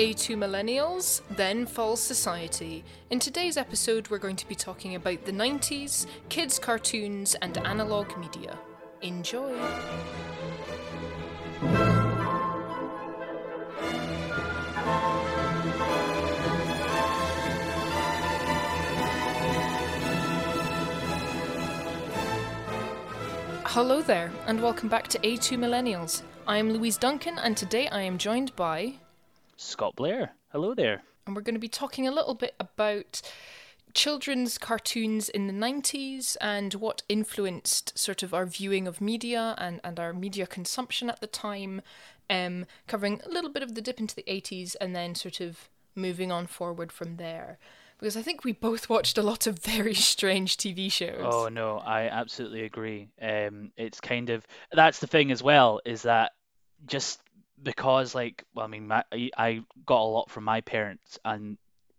A2 Millennials, then Falls Society. In today's episode, we're going to be talking about the 90s, kids' cartoons, and analog media. Enjoy! Hello there, and welcome back to A2 Millennials. I am Louise Duncan, and today I am joined by. Scott Blair. Hello there. And we're going to be talking a little bit about children's cartoons in the 90s and what influenced sort of our viewing of media and, and our media consumption at the time, um, covering a little bit of the dip into the 80s and then sort of moving on forward from there because I think we both watched a lot of very strange TV shows. Oh no, I absolutely agree. Um, it's kind of that's the thing as well is that just because like well, I mean, my, I got a lot from my parents and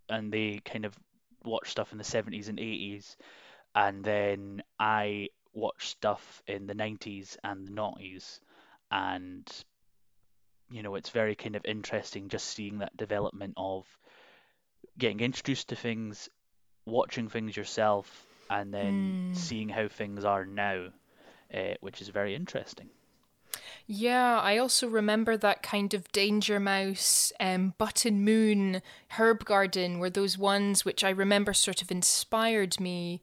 and they kind of watched stuff in the 70s and 80s, and then I watched stuff in the 90s and the 90s, and you know it's very kind of interesting just seeing that development of getting introduced to things, watching things yourself, and then mm. seeing how things are now, uh, which is very interesting. Yeah, I also remember that kind of Danger Mouse, um, Button Moon, Herb Garden were those ones which I remember sort of inspired me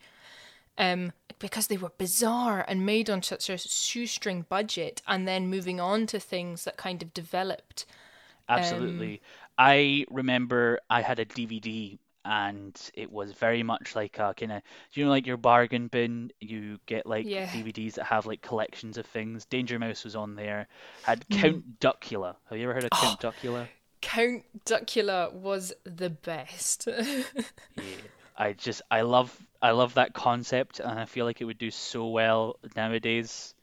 um, because they were bizarre and made on such a shoestring budget, and then moving on to things that kind of developed. Absolutely. Um, I remember I had a DVD and it was very much like a kind of you know like your bargain bin you get like yeah. DVDs that have like collections of things. Danger Mouse was on there. Had mm. Count Duckula. Have you ever heard of Count oh, Duckula? Count Duckula was the best. Yeah. I just I love I love that concept and I feel like it would do so well nowadays.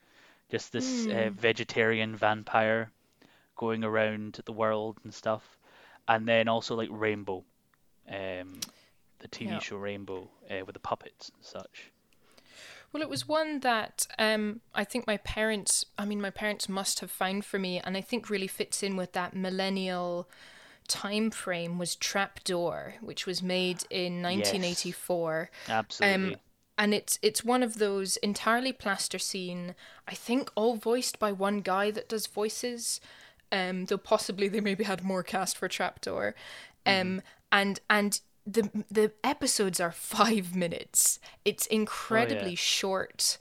Just this mm. uh, vegetarian vampire going around the world and stuff. And then also like Rainbow, um, the TV yeah. show Rainbow uh, with the puppets and such. Well, it was one that um, I think my parents, I mean, my parents must have found for me, and I think really fits in with that millennial time frame was Trapdoor, which was made in 1984. Yes, absolutely. Um, and it's it's one of those entirely plasticine. I think all voiced by one guy that does voices um, though possibly they maybe had more cast for Trapdoor. Um, mm. and and the the episodes are five minutes. It's incredibly oh, yeah. short.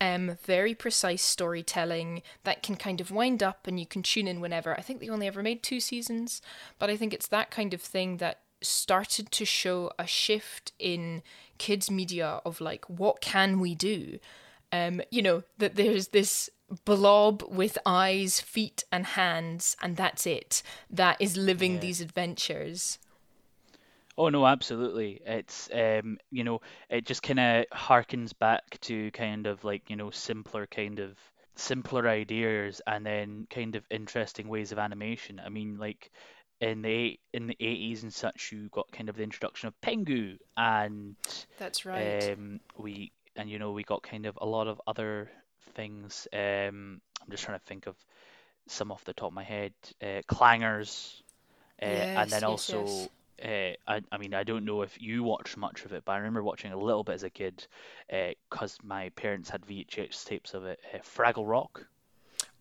Um, very precise storytelling that can kind of wind up and you can tune in whenever. I think they only ever made two seasons, but I think it's that kind of thing that started to show a shift in kids media of like what can we do um you know that there's this blob with eyes, feet, and hands, and that's it. That is living yeah. these adventures. Oh no, absolutely. It's um, you know, it just kind of harkens back to kind of like you know simpler kind of simpler ideas and then kind of interesting ways of animation. I mean, like in the in the eighties and such, you got kind of the introduction of Pingu, and that's right. Um, we and you know we got kind of a lot of other things. Um, I'm just trying to think of some off the top of my head. Uh, clangers, uh, yes, and then yes, also. Yes. Uh, I, I mean, I don't know if you watched much of it, but I remember watching a little bit as a kid because uh, my parents had VHS tapes of it. Uh, Fraggle Rock.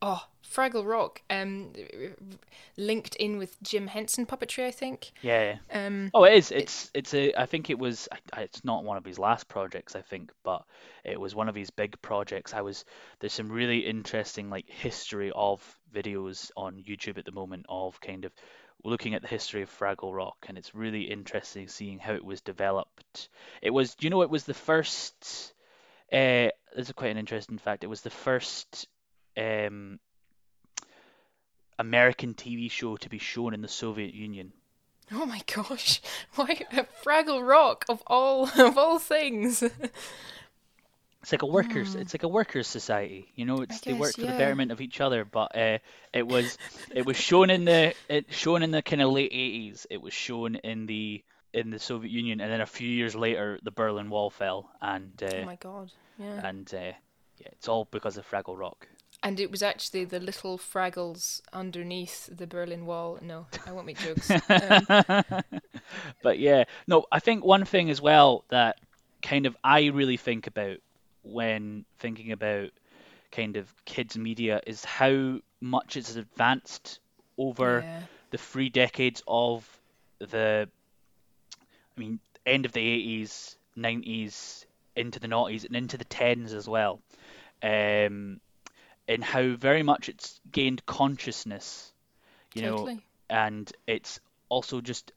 Oh, Fraggle Rock, um, linked in with Jim Henson puppetry, I think. Yeah. Um. Oh, it is. It's it's a. I think it was. It's not one of his last projects, I think, but it was one of his big projects. I was. There's some really interesting like history of videos on YouTube at the moment of kind of looking at the history of Fraggle Rock, and it's really interesting seeing how it was developed. It was, you know, it was the first. Uh, this is quite an interesting fact. It was the first um, American TV show to be shown in the Soviet Union. Oh my gosh! Why Fraggle Rock of all of all things? It's like a workers. Mm. It's like a workers' society. You know, it's guess, they work for yeah. the betterment of each other. But uh, it was it was shown in the it shown in the kind of late eighties. It was shown in the in the Soviet Union, and then a few years later, the Berlin Wall fell. And uh, oh my god! Yeah. And uh, yeah, it's all because of Fraggle Rock. And it was actually the little Fraggles underneath the Berlin Wall. No, I won't make jokes. Um, but yeah, no, I think one thing as well that kind of I really think about when thinking about kind of kids media is how much it's advanced over yeah. the three decades of the I mean end of the 80s, 90s, into the noughties and into the tens as well. Um, and how very much it's gained consciousness, you totally. know, and it's also just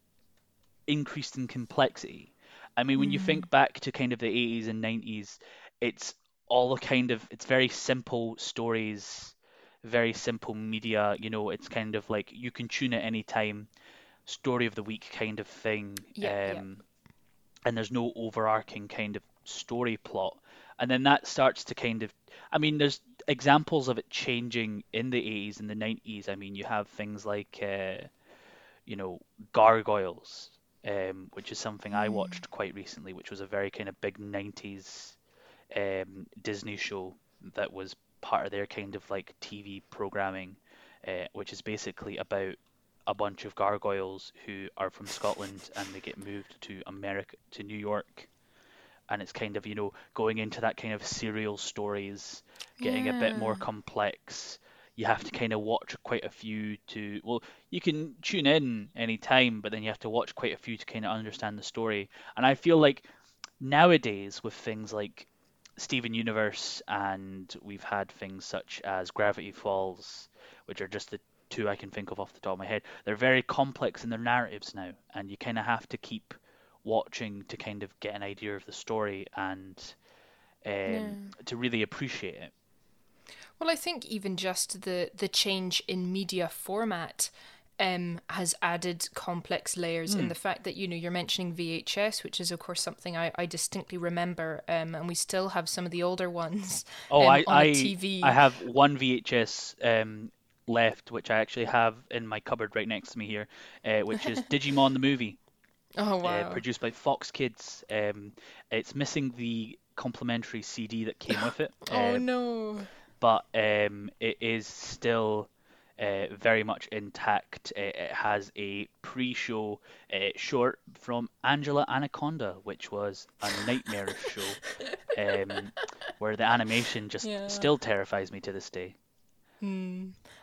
increased in complexity. I mean, when you think back to kind of the 80s and 90s, it's all a kind of it's very simple stories, very simple media. You know, it's kind of like you can tune at any time, story of the week kind of thing. Yeah, yeah. um, and there's no overarching kind of story plot. And then that starts to kind of, I mean, there's examples of it changing in the 80s and the 90s. I mean, you have things like, uh, you know, Gargoyles, um, which is something I watched quite recently, which was a very kind of big 90s um, Disney show that was part of their kind of like TV programming, uh, which is basically about a bunch of gargoyles who are from Scotland and they get moved to America to New York and it's kind of you know going into that kind of serial stories getting a bit more complex. You have to kind of watch quite a few to well you can tune in any time but then you have to watch quite a few to kind of understand the story. And I feel like nowadays with things like Steven Universe and we've had things such as Gravity Falls which are just the two I can think of off the top of my head they're very complex in their narratives now and you kind of have to keep watching to kind of get an idea of the story and um, Yeah. to really appreciate it. Well, I think even just the the change in media format um, has added complex layers Hmm. in the fact that you know you're mentioning VHS, which is of course something I, I distinctly remember, um, and we still have some of the older ones. Oh, um, I, on I, TV. I have one VHS um, left, which I actually have in my cupboard right next to me here, uh, which is Digimon the movie, Oh uh, wow! produced by Fox Kids. Um, it's missing the complimentary CD that came with it. oh uh, no! but um, it is still uh, very much intact. Uh, it has a pre-show uh, short from Angela Anaconda, which was a nightmarish show, um, where the animation just Yeah. still terrifies me to this day.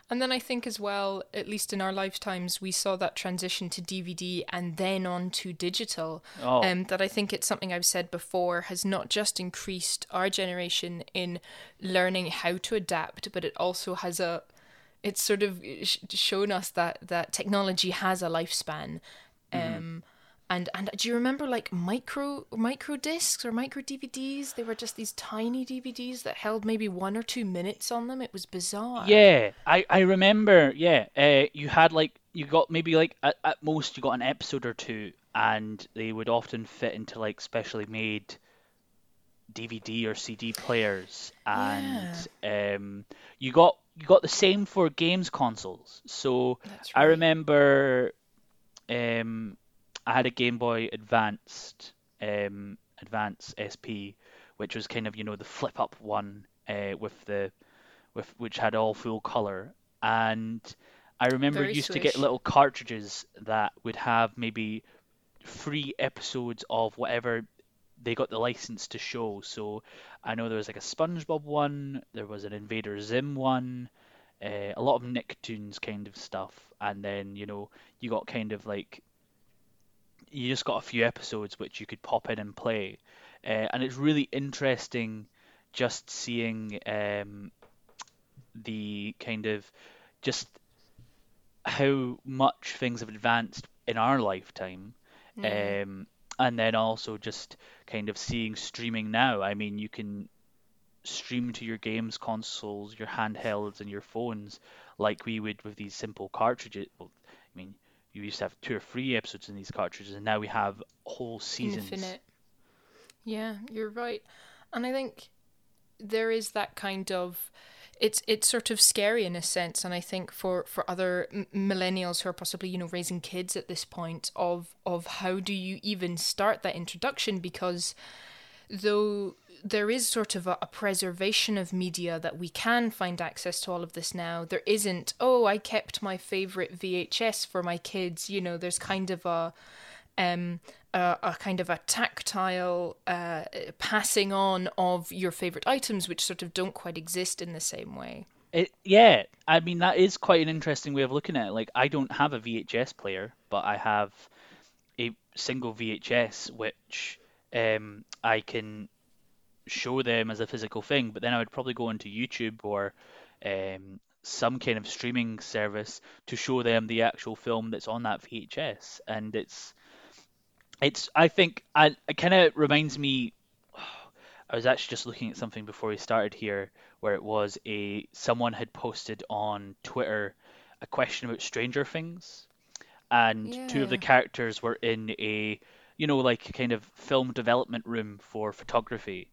And then I think as well, at least in our lifetimes, we saw that transition to DVD and then on to digital. Oh. Um, that I think it's something I've said before has not just increased our generation in learning how to adapt, but it also has a, it's sort of sh- shown us that that technology has a lifespan. Um, and and do you remember like micro micro discs or micro DVDs? They were just these tiny DVDs that held maybe one or two minutes on them. It was bizarre. Yeah, I, I remember. Yeah, uh, you had like you got maybe like at, at most you got an episode or two, and they would often fit into like specially made DVD or CD players, and um, you got you got the same for games consoles. So That's I remember, um, I had a Game Boy Advanced, um, Advance SP, which was kind of you know the flip up one, uh, with the with which had all full color. And I remember Very used to get little cartridges that would have maybe three episodes of whatever they got the license to show. So I know there was like a SpongeBob one, there was an Invader Zim one, uh, a lot of Nicktoons kind of stuff, and then you know you got kind of like you just got a few episodes which you could pop in and play, uh, and it's really interesting just seeing um, the kind of just how much things have advanced in our lifetime. Um, and then also just kind of seeing streaming now. I mean, you can stream to your games consoles, your handhelds, and your phones like we would with these simple cartridges. Well, I mean, you used to have two or three episodes in these cartridges, and now we have whole seasons. Infinite. Yeah, you're right. And I think there is that kind of it's it's sort of scary in a sense and I think for for other m- millennials who are possibly you know raising kids at this point of of how do you even start that introduction because though there is sort of a, a, preservation of media that we can find access to all of this now. There isn't, oh, I kept my favorite VHS for my kids. You know, there's kind of a um, a, a, kind of a tactile uh, passing on of your favorite items, which sort of don't quite exist in the same way. It, yeah, I mean that is quite an interesting way of looking at it. Like I don't have a VHS player, but I have a single VHS which um, I can show them as a physical thing. But then I would probably go onto YouTube or um, some kind of streaming service to show them the actual film that's on that VHS, and it's it's I think I, it kind of reminds me. I was actually just looking at something before we started here, where it was a someone had posted on Twitter a question about Stranger Things, and yeah. two of the characters were in a you know like kind of film development room for photography,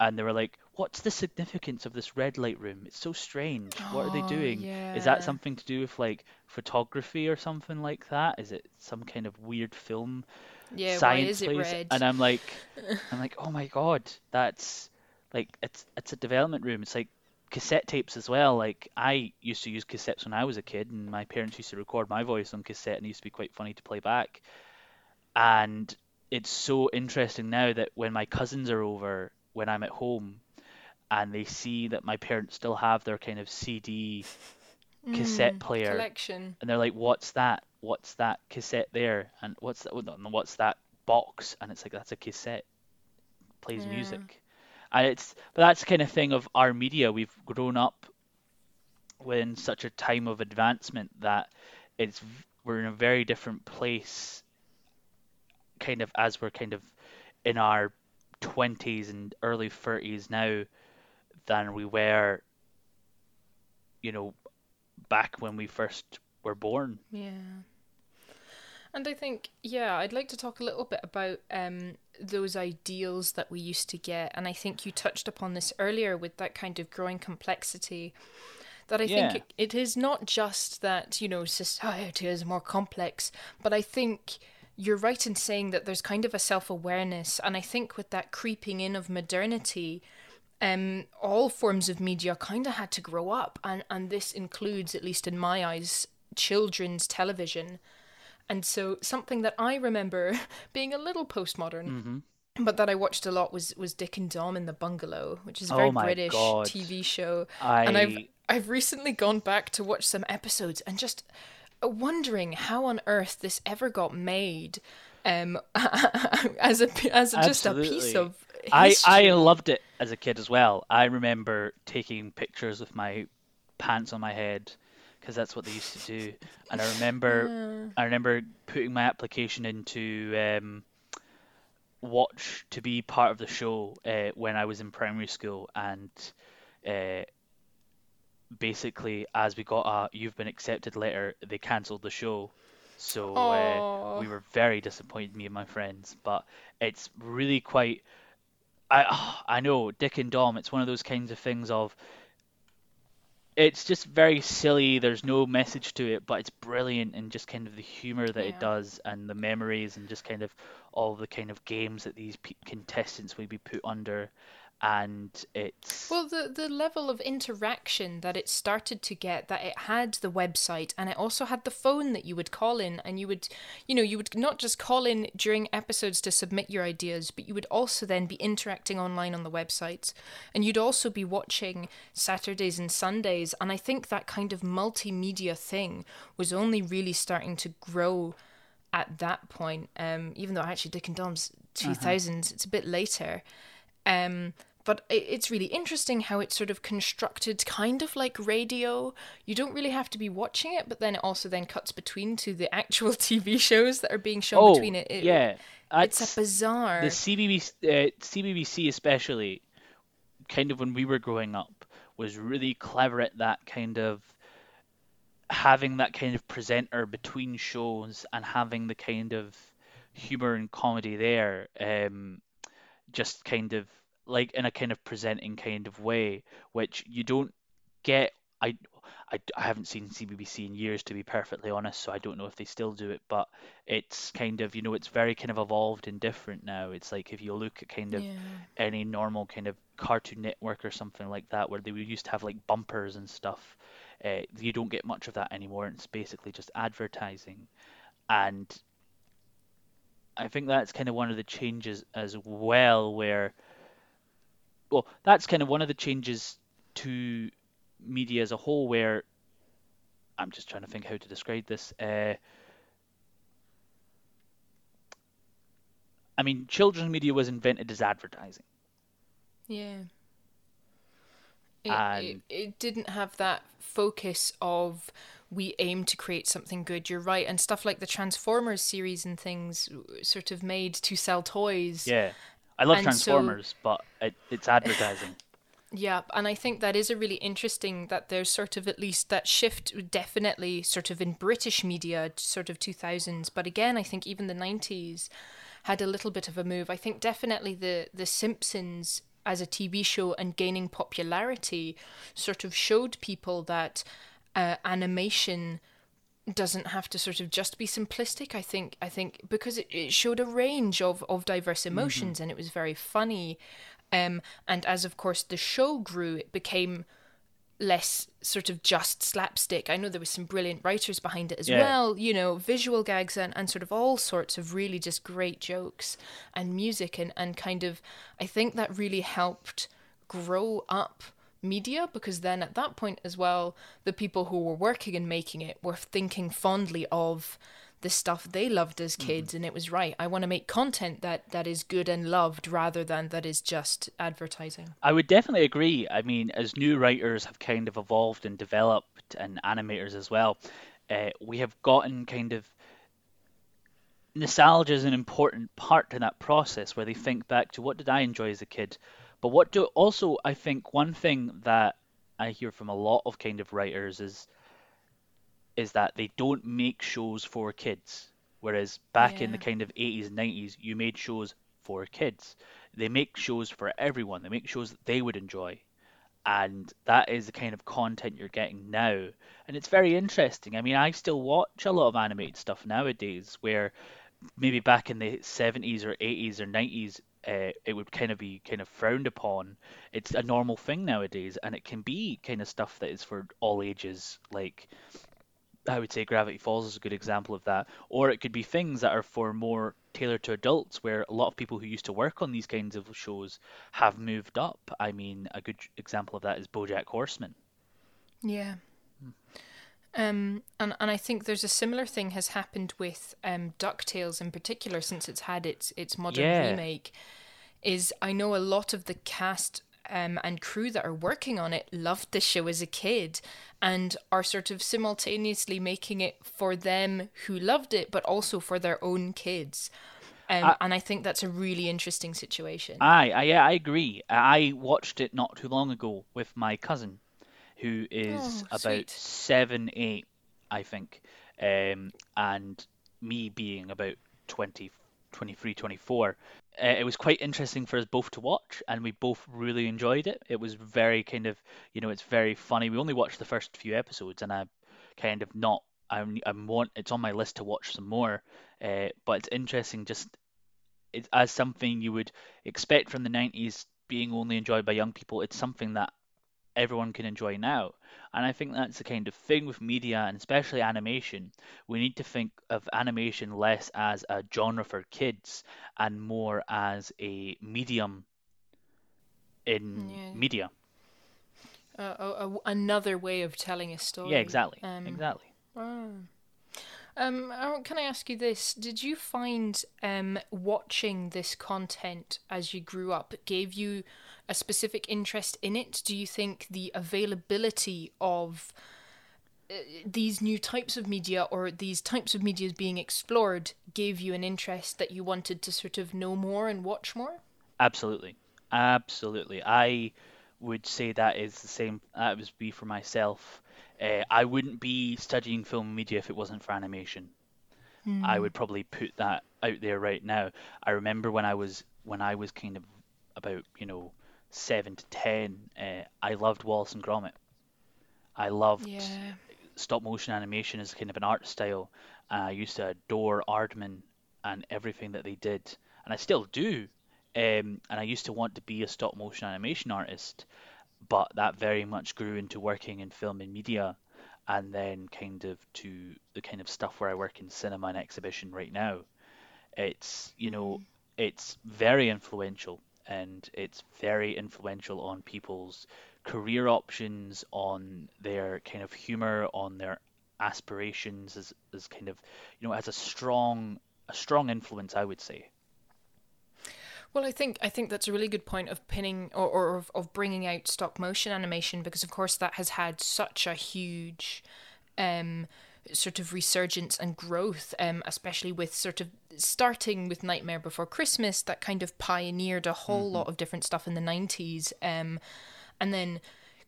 and they were like, "What's the significance of this red light room? It's so strange. What are they oh, doing? Yeah. Is that something to do with like photography or something like that? Is it some kind of weird film?" yeah, science place, red? and I'm like, I'm like, oh my god, that's like it's it's a development room. It's like cassette tapes as well. Like I used to use cassettes when I was a kid, and my parents used to record my voice on cassette, and it used to be quite funny to play back. And it's so interesting now that when my cousins are over, when I'm at home, and they see that my parents still have their kind of CD cassette mm, player collection, and they're like, "What's that? What's that cassette there? And what's that? What's that box?" And it's like that's a cassette. Plays yeah. music, and it's but that's the kind of thing of our media. We've grown up in such a time of advancement that it's we're in a very different place, kind of as we're kind of in our 20s and early 30s now than we were you know back when we first were born. Yeah. And I think, yeah, I'd like to talk a little bit about um, those ideals that we used to get. And I think you touched upon this earlier with that kind of growing complexity. That I yeah. think it, it is not just that, you know, society is more complex, but I think you're right in saying that there's kind of a self awareness. And I think with that creeping in of modernity, um, all forms of media kind of had to grow up, and and this includes, at least in my eyes, children's television. And so something that I remember being a little postmodern, mm-hmm. but that I watched a lot was was Dick and Dom in the Bungalow, which is a very oh British God. TV show. I... And I've I've recently gone back to watch some episodes and just wondering how on earth this ever got made um as a as a, just a piece of I, I loved it as a kid as well. I remember taking pictures with my pants on my head because that's what they used to do. And I remember I remember putting my application into um, watch to be part of the show uh, when I was in primary school, and uh, basically as we got a "you've been accepted" letter, they cancelled the show. So uh, we were very disappointed, me and my friends. But it's really quite I I know Dick and Dom. It's one of those kinds of things of. It's just very silly. There's no message to it, but it's brilliant and just kind of the humor that yeah. it does and the memories and just kind of all the kind of games that these contestants will be put under and it's well the the level of interaction that it started to get that it had the website and it also had the phone that you would call in and you would you know you would not just call in during episodes to submit your ideas but you would also then be interacting online on the website. And you'd also be watching Saturdays and Sundays. And I think that kind of multimedia thing was only really starting to grow at that point um even though actually Dick and Dom's 2000s uh-huh. it's a bit later. Um but it's really interesting how it's sort of constructed kind of like radio. You don't really have to be watching it but then it also then cuts between to the actual tv shows that are being shown oh, between it, it yeah. it's a bizarre. the cbbc uh, cbbc especially kind of when we were growing up was really clever at that kind of having that kind of presenter between shows and having the kind of humor and comedy there um, just kind of like in a kind of presenting kind of way, which you don't get. I I, I haven't seen CBBC in years to be perfectly honest, so I don't know if they still do it, but it's kind of you know it's very kind of evolved and different now. It's like if you look at kind of Yeah. any normal kind of Cartoon Network or something like that, where they used to have like bumpers and stuff. Uh, you don't get much of that anymore. It's basically just advertising, and I think that's kind of one of the changes as well, where well, that's kind of one of the changes to media as a whole, where I'm just trying to think how to describe this. Uh, I mean, children's media was invented as advertising. Yeah. It, it, it didn't have that focus of we aim to create something good. You're right, and stuff like the Transformers series and things sort of made to sell toys. yeah, I love And so- Transformers, but it, it's advertising. Yeah, and I think that is a really interesting that there's sort of at least that shift definitely sort of in British media sort of 2000s, but again I think even the 90s had a little bit of a move. I think definitely the the Simpsons as a TV show and gaining popularity sort of showed people that uh, animation doesn't have to sort of just be simplistic. I think I think because it, it showed a range of, of diverse emotions and it was very funny. Um, and as of course the show grew, it became less sort of just slapstick. I know there was some brilliant writers behind it as Yeah. well, you know, visual gags and, and sort of all sorts of really just great jokes and music and, and kind of I think that really helped grow up media because then at that point as well the people who were working and making it were thinking fondly of the stuff they loved as kids and it was right i want to make content that that is good and loved rather than that is just advertising. I would definitely agree. I mean, as new writers have kind of evolved and developed, and animators as well, uh, we have gotten kind of nostalgia is an important part in that process where they think back to what did I enjoy as a kid, but what do also I think one thing that I hear from a lot of kind of writers is is that they don't make shows for kids. Whereas back in the kind of 80s and 90s, you made shows for kids. They make shows for everyone. They make shows that they would enjoy. And that is the kind of content you're getting now. And it's very interesting. I mean, I still watch a lot of animated stuff nowadays where maybe back in the 70s or 80s or 90s, uh, it would kind of be kind of frowned upon. It's a normal thing nowadays, and it can be kind of stuff that is for all ages, like I would say Gravity Falls is a good example of that. Or it could be things that are for more tailored to adults, where a lot of people who used to work on these kinds of shows have moved up. I mean, a good example of that is BoJack Horseman. Yeah. Um, and, and I think there's a similar thing has happened with um, DuckTales in particular since it's had its its modern Yeah. remake. Is I know a lot of the cast um, and crew that are working on it loved the show as a kid and are sort of simultaneously making it for them who loved it, but also for their own kids. Um, I- and I think that's a really interesting situation. Aye, I, yeah, I agree. I watched it not too long ago with my cousin, who is Oh, about sweet. seven, eight, I think, um, and me being about 20, 23, 24. Uh, it was quite interesting for us both to watch, and we both really enjoyed it. It was very kind of, you know, it's very funny. We only watched the first few episodes, and I kind of not. I'm, I'm want. It's on my list to watch some more. Uh, but it's interesting just it's as something you would expect from the 90s being only enjoyed by young people it's something that everyone can enjoy now and i think that's the kind of thing with media and especially animation we need to think of animation less as a genre for kids and more as a medium in Yeah. media Uh, a, a, another way of telling a story. yeah exactly Um, exactly Ah. Um, can I ask you this? Did you find um, watching this content as you grew up gave you a specific interest in it? Do you think the availability of uh, these new types of media or these types of media being explored gave you an interest that you wanted to sort of know more and watch more? Absolutely, absolutely. I would say that is the same. That would be for myself. Uh, I wouldn't be studying film media if it wasn't for animation. I would probably put that out there right now. I remember when I was when I was kind of about you know seven to ten. Uh, I loved Wallace and Gromit. I loved Yeah. stop motion animation as kind of an art style. And I used to adore Aardman and everything that they did, and I still do. Um, and I used to want to be a stop motion animation artist, but that very much grew into working in film and media, and then kind of to the kind of stuff where I work in cinema and exhibition right now. It's, you know, Mm. it's very influential and it's very influential on people's career options, on their kind of humor, on their aspirations as, as kind of, you know, as a strong a strong influence, I would say. Well, I think I think that's a really good point of pinning or, or of, of bringing out stop motion animation because of course that has had such a huge um sort of resurgence and growth um especially with sort of starting with Nightmare Before Christmas that kind of pioneered a whole hmm lot of different stuff in the 90s um and then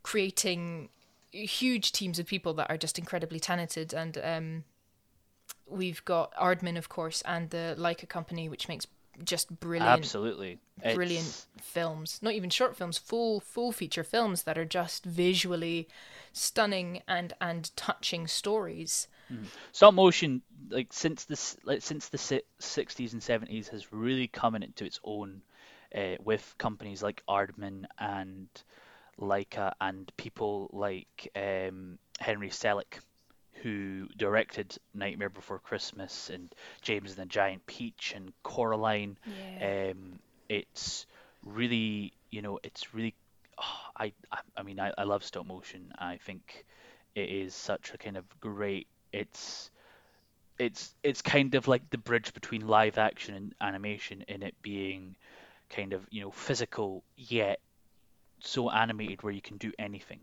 creating huge teams of people that are just incredibly talented. And um we've got Aardman of course and the Laika company which makes just brilliant Absolutely. brilliant It's films. Not even short films full full feature films that are just visually stunning and and touching stories mhm. stop motion like since this like since the 60s and 70s has really come into its own uh, with companies like Aardman and Laika and people like um, Henry Selick, who directed Nightmare Before Christmas and James and the Giant Peach and Coraline. yeah Um, it's really, you know, it's really, oh, I, I, I mean, I, I love stop motion. I think it is such a kind of great. It's, it's, it's kind of like the bridge between live action and animation in it being kind of, you know, physical yet so animated where you can do anything.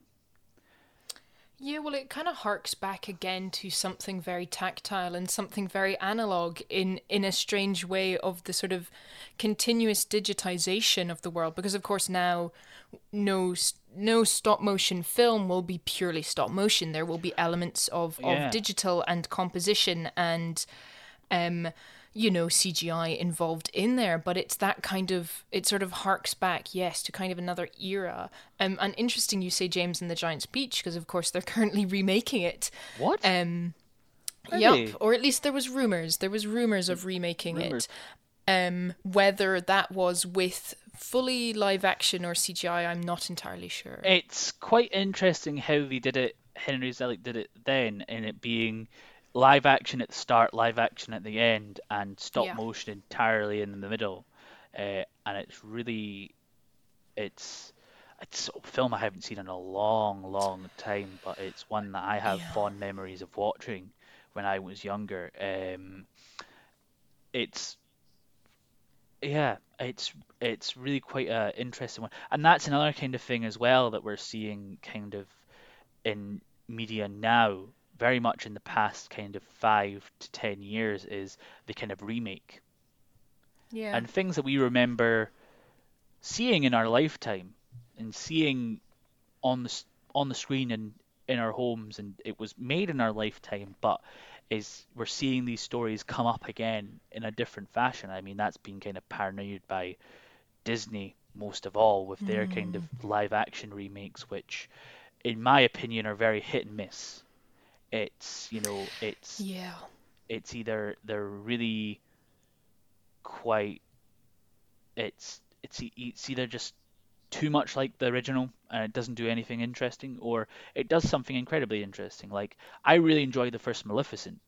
Yeah, well, it kind of harks back again to something very tactile and something very analog in in a strange way of the sort of continuous digitization of the world. Because of course now, no no stop motion film will be purely stop motion. There will be elements of of Yeah, digital and composition and um, you know, CGI involved in there, but it's that kind of it sort of harks back, yes, to kind of another era. Um, and interesting you say James and the Giant's Peach because of course they're currently remaking it. What? Um, yep, or at least there was rumors. There was rumors of remaking Rumors. it. Um, whether that was with fully live action or CGI, I'm not entirely sure. It's quite interesting how they did it. Henry Selick did it then, in it being live action at the start, live action at the end, and stop Yeah. motion entirely in the middle. Uh, and it's really, it's, it's a film I haven't seen in a long, long time, but it's one that I have Yeah. fond memories of watching when I was younger. Um, it's Yeah, it's it's really quite a interesting one, and that's another kind of thing as well that we're seeing kind of in media now, very much in the past kind of five to ten years, is the kind of remake Yeah. and things that we remember seeing in our lifetime and seeing on the on the screen and in our homes, and it was made in our lifetime, but is we're seeing these stories come up again in a different fashion. I mean, that's been kind of pioneered by Disney most of all with their kind of Mm. live action remakes, which, in my opinion, are very hit and miss. It's, you know, it's Yeah. it's either they're really quite it's it's it's either just too much like the original and it doesn't do anything interesting, or it does something incredibly interesting. Like I really enjoyed the first Maleficent.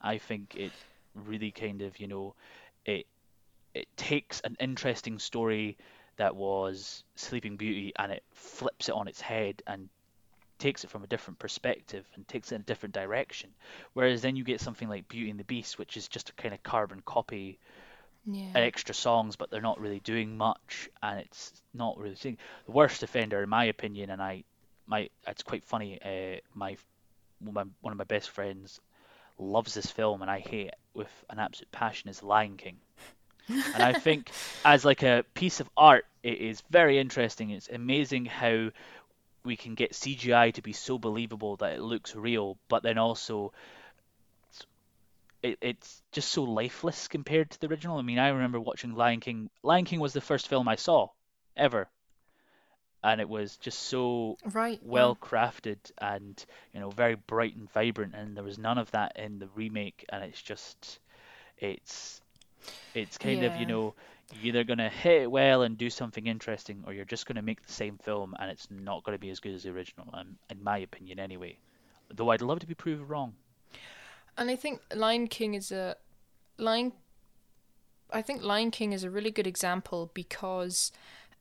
I think it really kind of, you know, it it takes an interesting story that was Sleeping Beauty and it flips it on its head and takes it from a different perspective and takes it in a different direction. Whereas then you get something like Beauty and the Beast, which is just a kind of carbon copy Yeah. extra songs, but they're not really doing much, and it's not really saying the worst offender, in my opinion. And I, my, it's quite funny. Uh, my, my one of my best friends loves this film, and I hate it with an absolute passion. Is Lion King, and I think as like a piece of art, it is very interesting. It's amazing how we can get CGI to be so believable that it looks real, but then also it, it's just so lifeless compared to the original. I mean, I remember watching Lion King. Lion King was the first film I saw ever, and it was just so Right. well crafted and you know very bright and vibrant and there was none of that in the remake and it's just it's it's kind of you know you're either going to hit it well and do something interesting or you're just going to make the same film and it's not going to be as good as the original um, in my opinion anyway though I'd love to be proved wrong And I think Lion King is a Lion. I think Lion King is a really good example because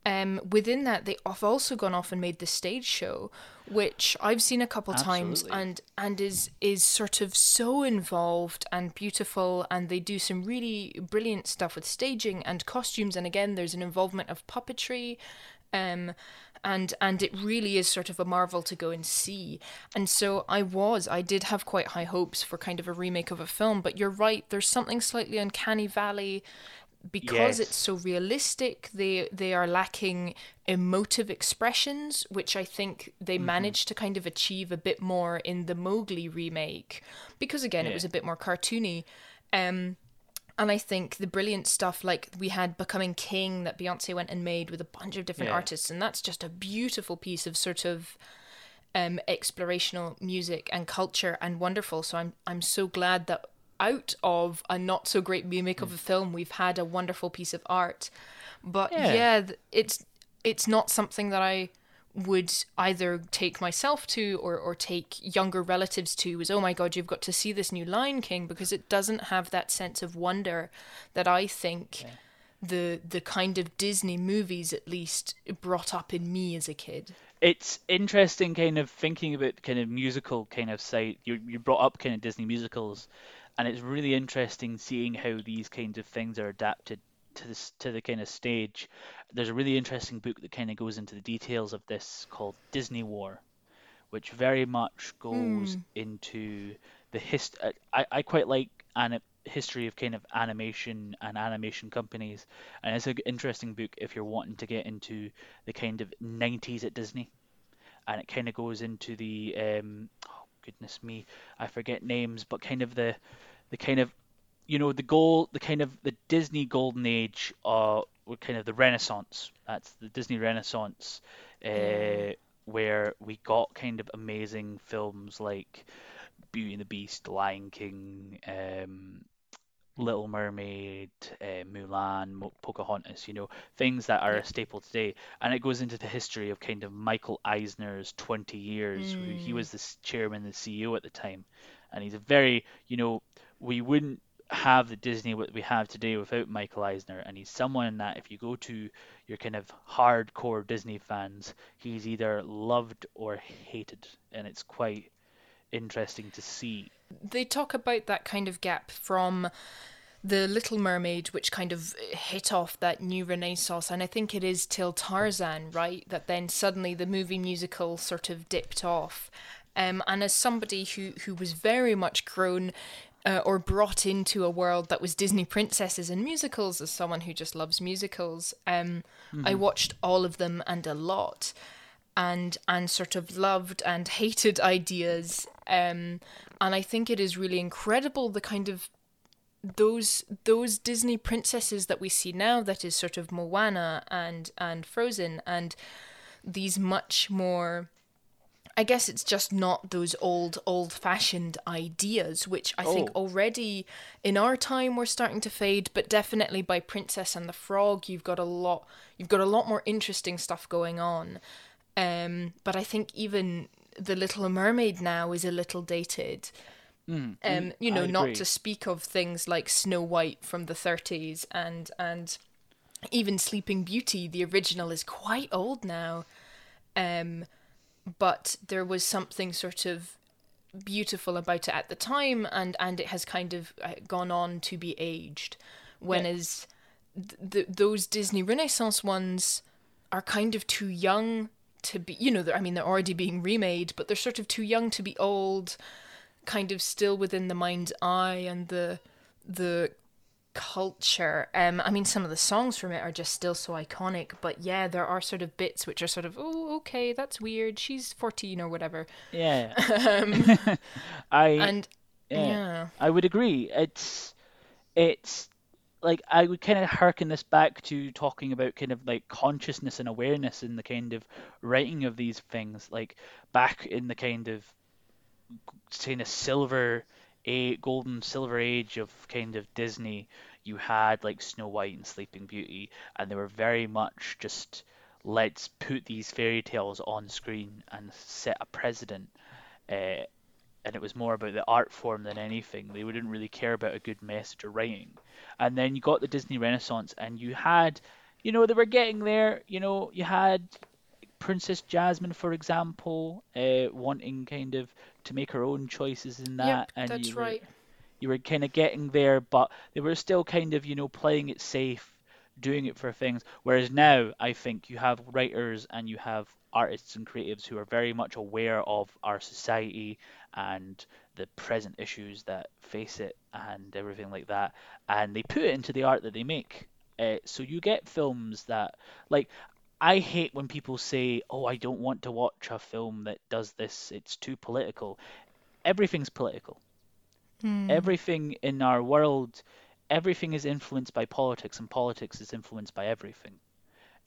um, within that they have also gone off and made the stage show, which I've seen a couple times and and is is sort of so involved and beautiful, and they do some really brilliant stuff with staging and costumes, and again there's an involvement of puppetry. Um, and and it really is sort of a marvel to go and see. And so i was i did have quite high hopes for kind of a remake of a film but you're right there's something slightly uncanny valley. Because it's so realistic they they are lacking emotive expressions which i think they Mm-hmm. managed to kind of achieve a bit more in the mowgli remake. Because again it was a bit more cartoony. Um and I think the brilliant stuff like we had Becoming King that Beyonce went and made with a bunch of different Yeah. artists, and that's just a beautiful piece of sort of um, explorational music and culture and wonderful. So I'm I'm so glad that out of a not so great remake of a film, we've had a wonderful piece of art. But Yeah. yeah, it's it's not something that I would either take myself to or, or take younger relatives to is oh my god you've got to see this new lion king because it doesn't have that sense of wonder that i think the the kind of disney movies at least brought up in me as a kid. It's interesting kind of thinking about kind of musical kind of side you you brought up kind of Disney musicals and it's really interesting seeing how these kinds of things are adapted to this to the kind of stage there's a really interesting book that kind of goes into the details of this called Disney War which very much goes into the hist I, I quite like an history of kind of animation and animation companies and it's an interesting book if you're wanting to get into the kind of 90s at Disney. And it kind of goes into the um oh goodness me I forget names but kind of the the kind of you know the goal the kind of the Disney golden age uh or kind of the renaissance that's the Disney renaissance uh where we got kind of amazing films like Beauty and the Beast Lion King um Little Mermaid, uh, Mulan, Mo- Pocahontas, you know, things that are a staple today. And it goes into the history of kind of Michael Eisner's 20 years. who He was the chairman, the CEO at the time. And he's a very, you know, we wouldn't have the Disney what we have today without Michael Eisner. And he's someone that if you go to your kind of hardcore Disney fans, he's either loved or hated. And it's quite interesting to see. they talk about that kind of gap from the Little Mermaid, which kind of hit off that new renaissance, and I think it is till Tarzan, right? That then suddenly the movie musical sort of dipped off. Um, and as somebody who who was very much grown uh, or brought into a world that was Disney princesses and musicals, as someone who just loves musicals, um, I watched all of them and a lot and and sort of loved and hated ideas um and i think it is really incredible the kind of those those disney princesses that we see now that is sort of moana and and frozen and these much more I guess it's just not those old, old fashioned ideas, which I think Oh. already in our time we're starting to fade, but definitely by Princess and the Frog, you've got a lot you've got a lot more interesting stuff going on. Um, but I think even the Little Mermaid now is a little dated. um, you know, not to speak of things like Snow White from the 30s and and even Sleeping Beauty, the original is quite old now. Um, but there was something sort of beautiful about it at the time, and and it has kind of uh, gone on to be aged. Whereas th- th- those Disney Renaissance ones are kind of too young to be, you know, I mean, they're already being remade, but they're sort of too young to be old, kind of still within the mind's eye and the the culture. Um, I mean, some of the songs from it are just still so iconic, but yeah, there are sort of bits which are sort of, oh, okay, that's weird. She's 14 or whatever. Yeah. I And yeah. yeah. I would agree. It's it's like I would kind of harken this back to talking about kind of like consciousness and awareness in the kind of writing of these things, like back in the kind of kind of silver a golden silver age of kind of Disney, you had like Snow White and Sleeping Beauty, and they were very much just let's put these fairy tales on screen and set a precedent. Uh, and it was more about the art form than anything. They wouldn't really care about a good message or writing. And then you got the Disney Renaissance, and you had, you know, they were getting there. You know, you had Princess Jasmine, for example, uh, wanting kind of to make her own choices in that, Yep, and that's you were right. you were kind of getting there, but they were still kind of, you know, playing it safe, doing it for things. Whereas now, I think you have writers and you have artists and creatives who are very much aware of our society and the present issues that face it and everything like that, and they put it into the art that they make. Uh, so you get films that, like, I hate when people say, "Oh, I don't want to watch a film that does this. It's too political." Everything's political Hmm. everything in our world, everything is influenced by politics, and politics is influenced by everything.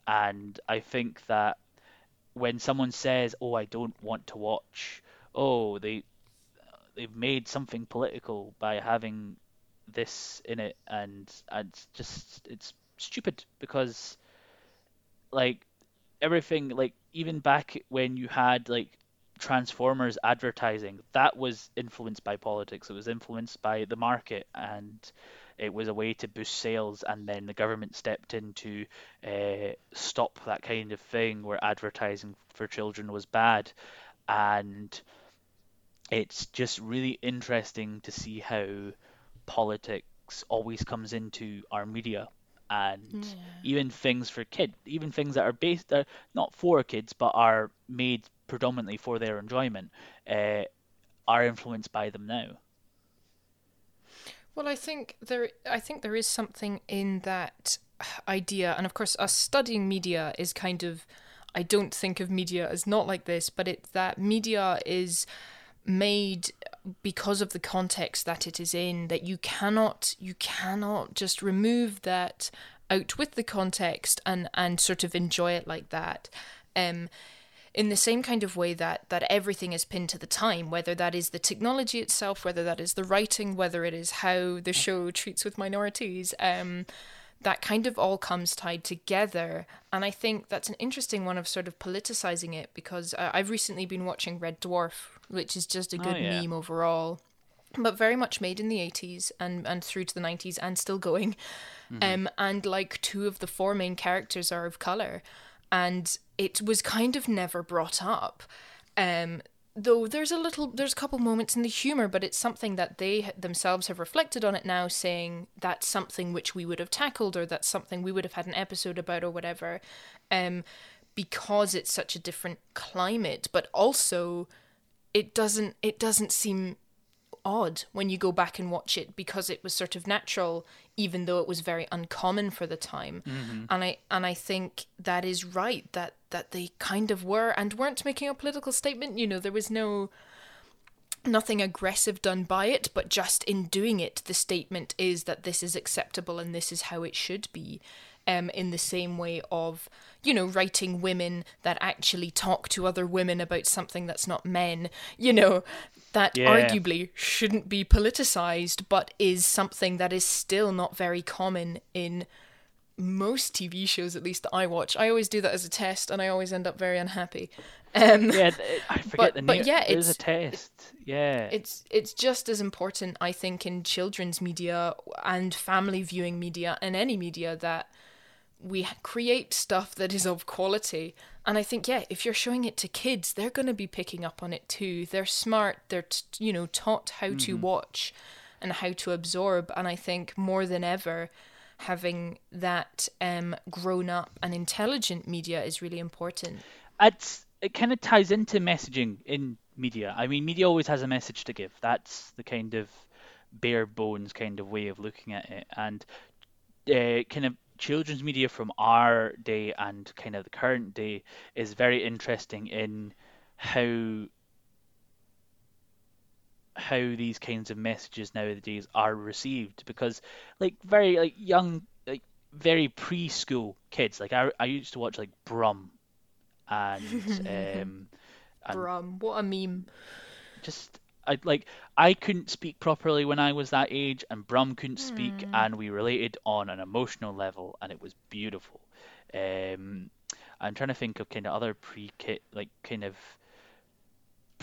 And I think that when someone says, "Oh, I don't want to watch," oh, they they've made something political by having this in it, and and just it's stupid because like everything like even back when you had like Transformers advertising, that was influenced by politics. It was influenced by the market, and it was a way to boost sales. And then the government stepped in to uh, stop that kind of thing where advertising for children was bad. And it's just really interesting to see how politics always comes into our media and Yeah. even things for kids, even things that are based are not for kids but are made predominantly for their enjoyment, uh, are influenced by them now. Well, I think there I think there is something in that idea and of course us studying media is kind of I don't think of media as not like this, but it's that media is made because of the context that it is in that you cannot you cannot just remove that out with the context and and sort of enjoy it like that um in the same kind of way that that everything is pinned to the time whether that is the technology itself whether that is the writing whether it is how the show treats with minorities um that kind of all comes tied together. And I think that's an interesting one of sort of politicizing it because uh, I've recently been watching Red Dwarf, which is just a Oh good yeah. meme overall, but very much made in the 80s and, and through to the 90s and still going. hmm Um, and like two of the four main characters are of color. And it was kind of never brought up. Um, though there's a little there's a couple moments in the humor but it's something that they themselves have reflected on it now saying that's something which we would have tackled or that's something we would have had an episode about or whatever um because it's such a different climate but also it doesn't it doesn't seem odd when you go back and watch it because it was sort of natural even though it was very uncommon for the time. Hmm and i and i think that is right that that they kind of were and weren't making a political statement. You know there was no nothing aggressive done by it but just in doing it the statement is that this is acceptable and this is how it should be um, in the same way of, you know, writing women that actually talk to other women about something that's not men, you know, that Yeah. arguably shouldn't be politicized, but is something that is still not very common in most TV shows, at least that I watch. I always do that as a test, and I always end up very unhappy. Um, Yeah, I forget the but but yeah, There's a test. Yeah. it's it's just as important, I think, in children's media and family viewing media and any media that we create stuff that is of quality. And I think, yeah, if you're showing it to kids, they're going to be picking up on it too. They're smart. They're, t- you know, taught how to hmm watch and how to absorb. And I think more than ever, having that um, grown up and intelligent media is really important. It's it kind of ties into messaging in media. I mean, media always has a message to give. That's the kind of bare bones kind of way of looking at it. And uh, kind of children's media from our day and kind of the current day is very interesting in how how these kinds of messages nowadays are received because like very like young like very preschool kids like I, I used to watch like Brum and um and Brum, what a meme. just I like I couldn't speak properly when I was that age and Brum couldn't speak Hmm. and we related on an emotional level and it was beautiful. Um I'm trying to think of kind of other pre-kit like kind of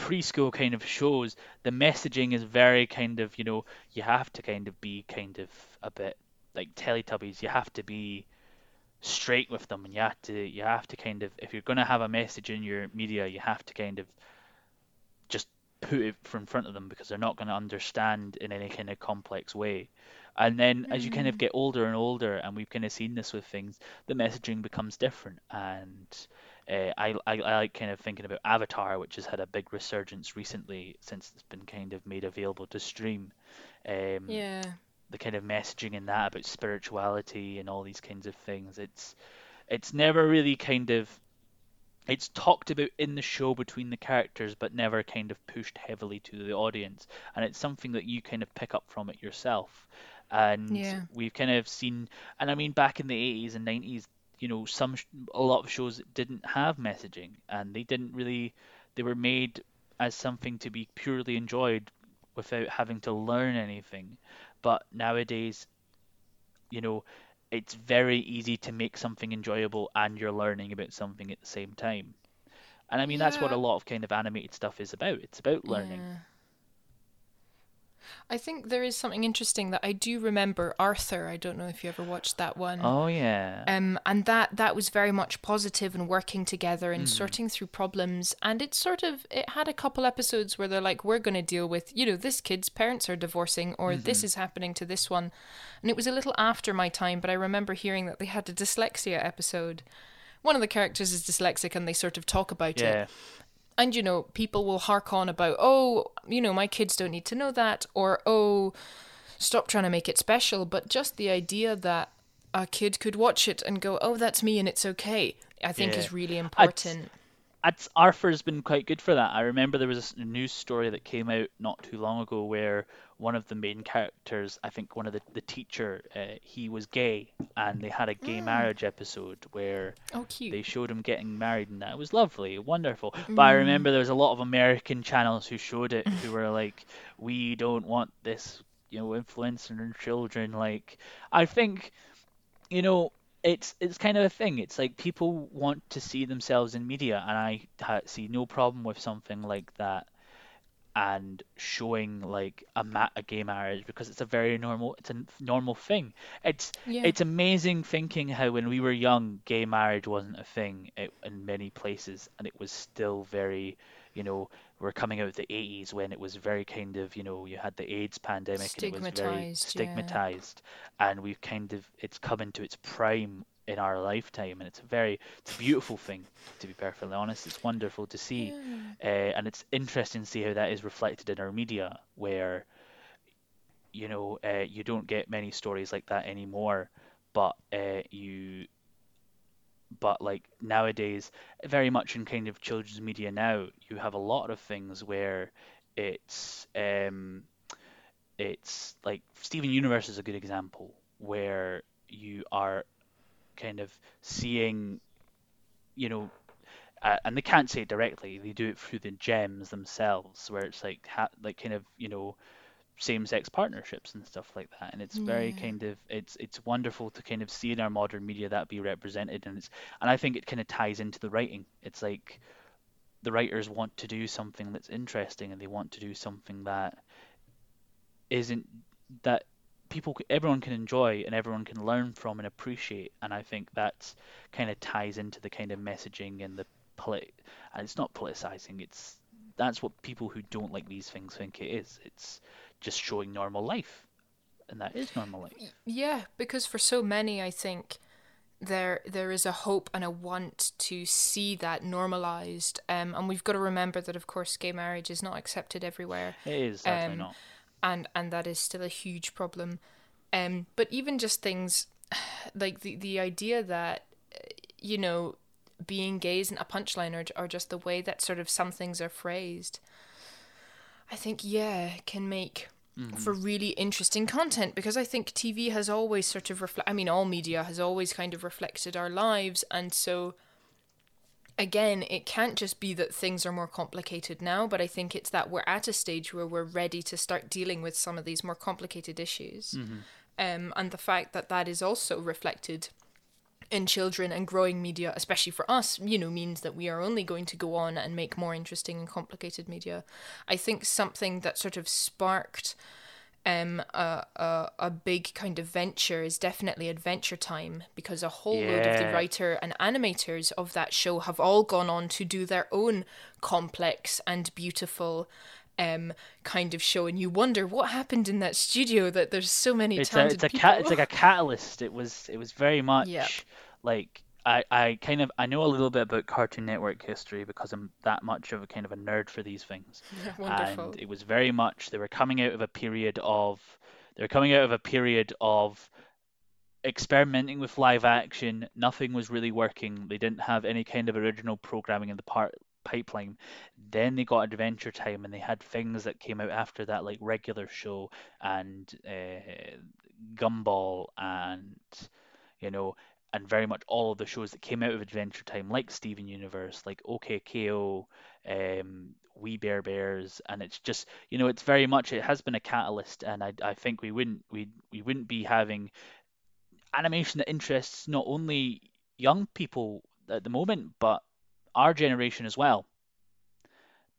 preschool kind of shows, the messaging is very kind of, you know, you have to kind of be kind of a bit like Teletubbies, you have to be straight with them and you have to you have to kind of if you're going to have a message in your media, you have to kind of just put it in front of them because they're not going to understand in any kind of complex way. And then as you kind of Hmm. get older and older, and we've kind of seen this with things, the messaging becomes different. And uh, I, I, I like kind of thinking about Avatar, which has had a big resurgence recently since it's been kind of made available to stream. Um, Yeah. the kind of messaging in that about spirituality and all these kinds of things. It's it's never really kind of it's talked about in the show between the characters, but never kind of pushed heavily to the audience. And it's something that you kind of pick up from it yourself. And Yeah. we've kind of seen, and I mean, back in the 80s and 90s, you know, some a lot of shows didn't have messaging, and they didn't really, they were made as something to be purely enjoyed without having to learn anything. But nowadays, you know, it's very easy to make something enjoyable and you're learning about something at the same time. And I mean, that's what a lot of kind of animated stuff is about. It's about learning. Yeah. I think there is something interesting that I do remember Arthur. I don't know if you ever watched that one. Oh, yeah. Um, and that that was very much positive and working together and hmm sorting through problems. And it sort of it had a couple episodes where they're like, we're going to deal with, you know, this kid's parents are divorcing, or this hmm is happening to this one. And it was a little after my time, but I remember hearing that they had a dyslexia episode. One of the characters is dyslexic, and they sort of talk about it. And you know, people will hark on about, oh, you know, my kids don't need to know that, or oh, stop trying to make it special. But just the idea that a kid could watch it and go, oh, that's me and it's okay, I think Yeah. is really important. it's Arthur's been quite good for that. I remember there was a news story that came out not too long ago where one of the main characters, I think one of the the teacher, uh, he was gay, and they had a gay Mm. marriage episode where Oh, they showed him getting married, and that was lovely, wonderful. But I Mm. remember there was a lot of American channels who showed it who were like, "We don't want this, you know, influencing our children." Like, I think you know, it's it's kind of a thing. It's like people want to see themselves in media, and I ha see no problem with something like that and showing like a ma a gay marriage because it's a very normal it's a normal thing. It's Yeah. it's amazing thinking how when we were young, gay marriage wasn't a thing it, in many places, and it was still very, you know, we're coming out of the 80s when it was very kind of, you know, you had the AIDS pandemic and it was very Stigmatized, yeah. stigmatized, and we've kind of it's come into its prime in our lifetime, and it's a very it's a beautiful thing to be perfectly honest. It's wonderful to see. Yeah. Uh, and it's interesting to see how that is reflected in our media, where you know uh, you don't get many stories like that anymore, but uh, you but like nowadays, very much in kind of children's media now, you have a lot of things where it's um it's like Steven Universe is a good example where you are kind of seeing you know uh, and they can't say it directly. They do it through the gems themselves, where it's like ha like kind of you know same-sex partnerships and stuff like that. And it's very Yeah. kind of it's it's wonderful to kind of see in our modern media that be represented, and it's and I think it kind of ties into the writing. It's like the writers want to do something that's interesting, and they want to do something that isn't that people everyone can enjoy and everyone can learn from and appreciate and I think that's kind of ties into the kind of messaging and the polit and it's not politicizing it's that's what people who don't like these things think it is it's just showing normal life and that is normal life Yeah, because for so many, I think there there is a hope and a want to see that normalized. Um, and we've got to remember that, of course, gay marriage is not accepted everywhere. it is sadly Um, not and and that is still a huge problem. Um, but even just things like the the idea that you know being gay isn't a punchline or, or just the way that sort of some things are phrased. I think yeah can make Mm-hmm. for really interesting content because I think TV has always sort of reflect. I mean, all media has always kind of reflected our lives, and so again, it can't just be that things are more complicated now, but I think it's that we're at a stage where we're ready to start dealing with some of these more complicated issues, um, and the fact that that is also reflected in children and growing media, especially for us, you know, means that we are only going to go on and make more interesting and complicated media. I think something that sort of sparked um a, a a big kind of venture is definitely Adventure Time because a whole load of the writer and animators of that show have all gone on to do their own complex and beautiful um kind of show. And you wonder what happened in that studio that there's so many it's a talented it's a people. cat it's like a catalyst. It was it was very much like I, I kind of I know a little bit about Cartoon Network history because I'm that much of a kind of a nerd for these things. Wonderful. And it was very much they were coming out of a period of they were coming out of a period of experimenting with live action. Nothing was really working. They didn't have any kind of original programming in the part pipeline. Then they got Adventure Time and they had things that came out after that like regular show and uh, Gumball and you know and very much all of the shows that came out of Adventure Time, like Steven Universe, like OK K.O., um, We Bare Bears, and it's just you know it's very much it has been a catalyst, and I, I think we wouldn't we we wouldn't be having animation that interests not only young people at the moment, but our generation as well.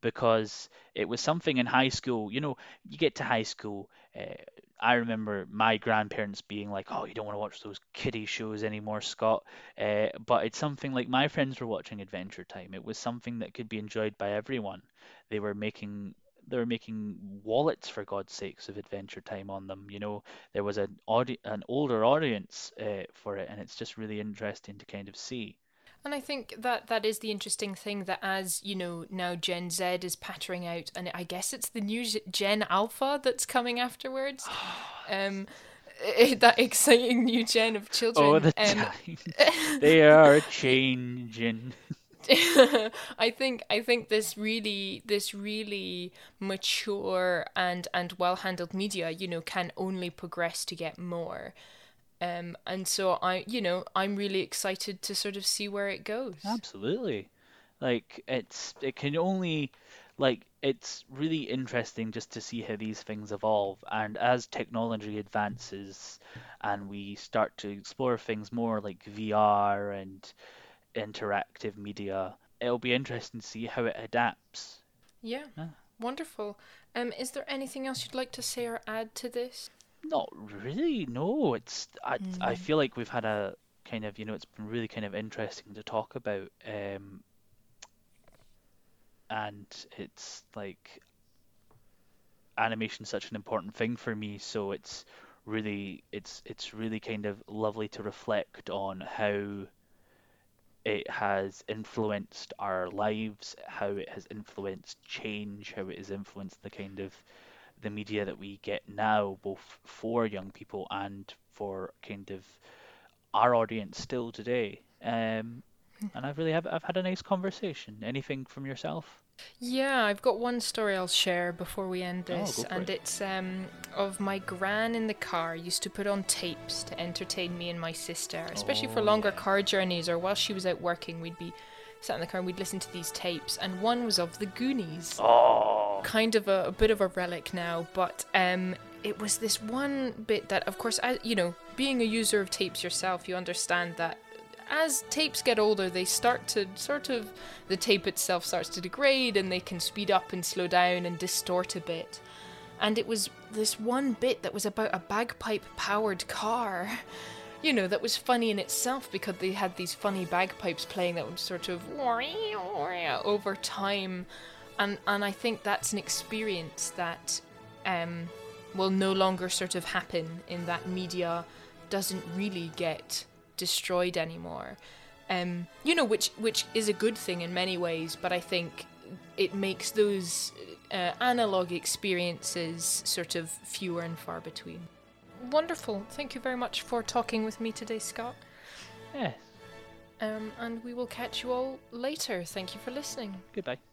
Because it was something in high school, you know, you get to high school. Uh, I remember my grandparents being like, "Oh, you don't want to watch those kiddie shows anymore, Scott." Uh, but it's something like my friends were watching Adventure Time. It was something that could be enjoyed by everyone. They were making they were making wallets for God's sakes of Adventure Time on them. You know, there was an audi- an older audience uh, for it, and it's just really interesting to kind of see. And I think that that is the interesting thing that as, you know, now Gen Z is pattering out, and I guess it's the new Gen Alpha that's coming afterwards. um, that exciting new gen of children. Oh, the um, time they are changing. I think I think this really this really mature and and well handled media, you know, can only progress to get more. Um, and so I, you know, I'm really excited to sort of see where it goes. Absolutely. Like it's it can only like it's really interesting just to see how these things evolve and as technology advances and we start to explore things more like VR and interactive media, it'll be interesting to see how it adapts. Yeah, Yeah. wonderful. Um, is there anything else you'd like to say or add to this? Not really, no. It's I I feel like we've had a kind of, you know, it's been really kind of interesting to talk about. Um, and it's like animation's such an important thing for me, so it's really it's it's really kind of lovely to reflect on how it has influenced our lives, how it has influenced change, how it has influenced the kind of the media that we get now, both for young people and for kind of our audience still today. Um, and I've really have I've had a nice conversation. Anything from yourself? Yeah, I've got one story I'll share before we end Oh, this, for and it. it's um of my gran in the car used to put on tapes to entertain me and my sister, especially for Oh, longer yeah. car journeys or while she was out working. We'd be sat in the car and we'd listen to these tapes, and one was of the Goonies. Oh, kind of a, a bit of a relic now, but um, it was this one bit that, of course, I, you know, being a user of tapes yourself, you understand that as tapes get older, they start to sort of the tape itself starts to degrade, and they can speed up and slow down and distort a bit. And it was this one bit that was about a bagpipe powered car. You know, that was funny in itself because they had these funny bagpipes playing that would sort of over time and and I think that's an experience that um, will no longer sort of happen in that media doesn't really get destroyed anymore. Um, you know, which which is a good thing in many ways, but I think it makes those uh, analog experiences sort of fewer and far between. Wonderful. Thank you very much for talking with me today, Scott. yes. Um, and we will catch you all later. Thank you for listening. Goodbye.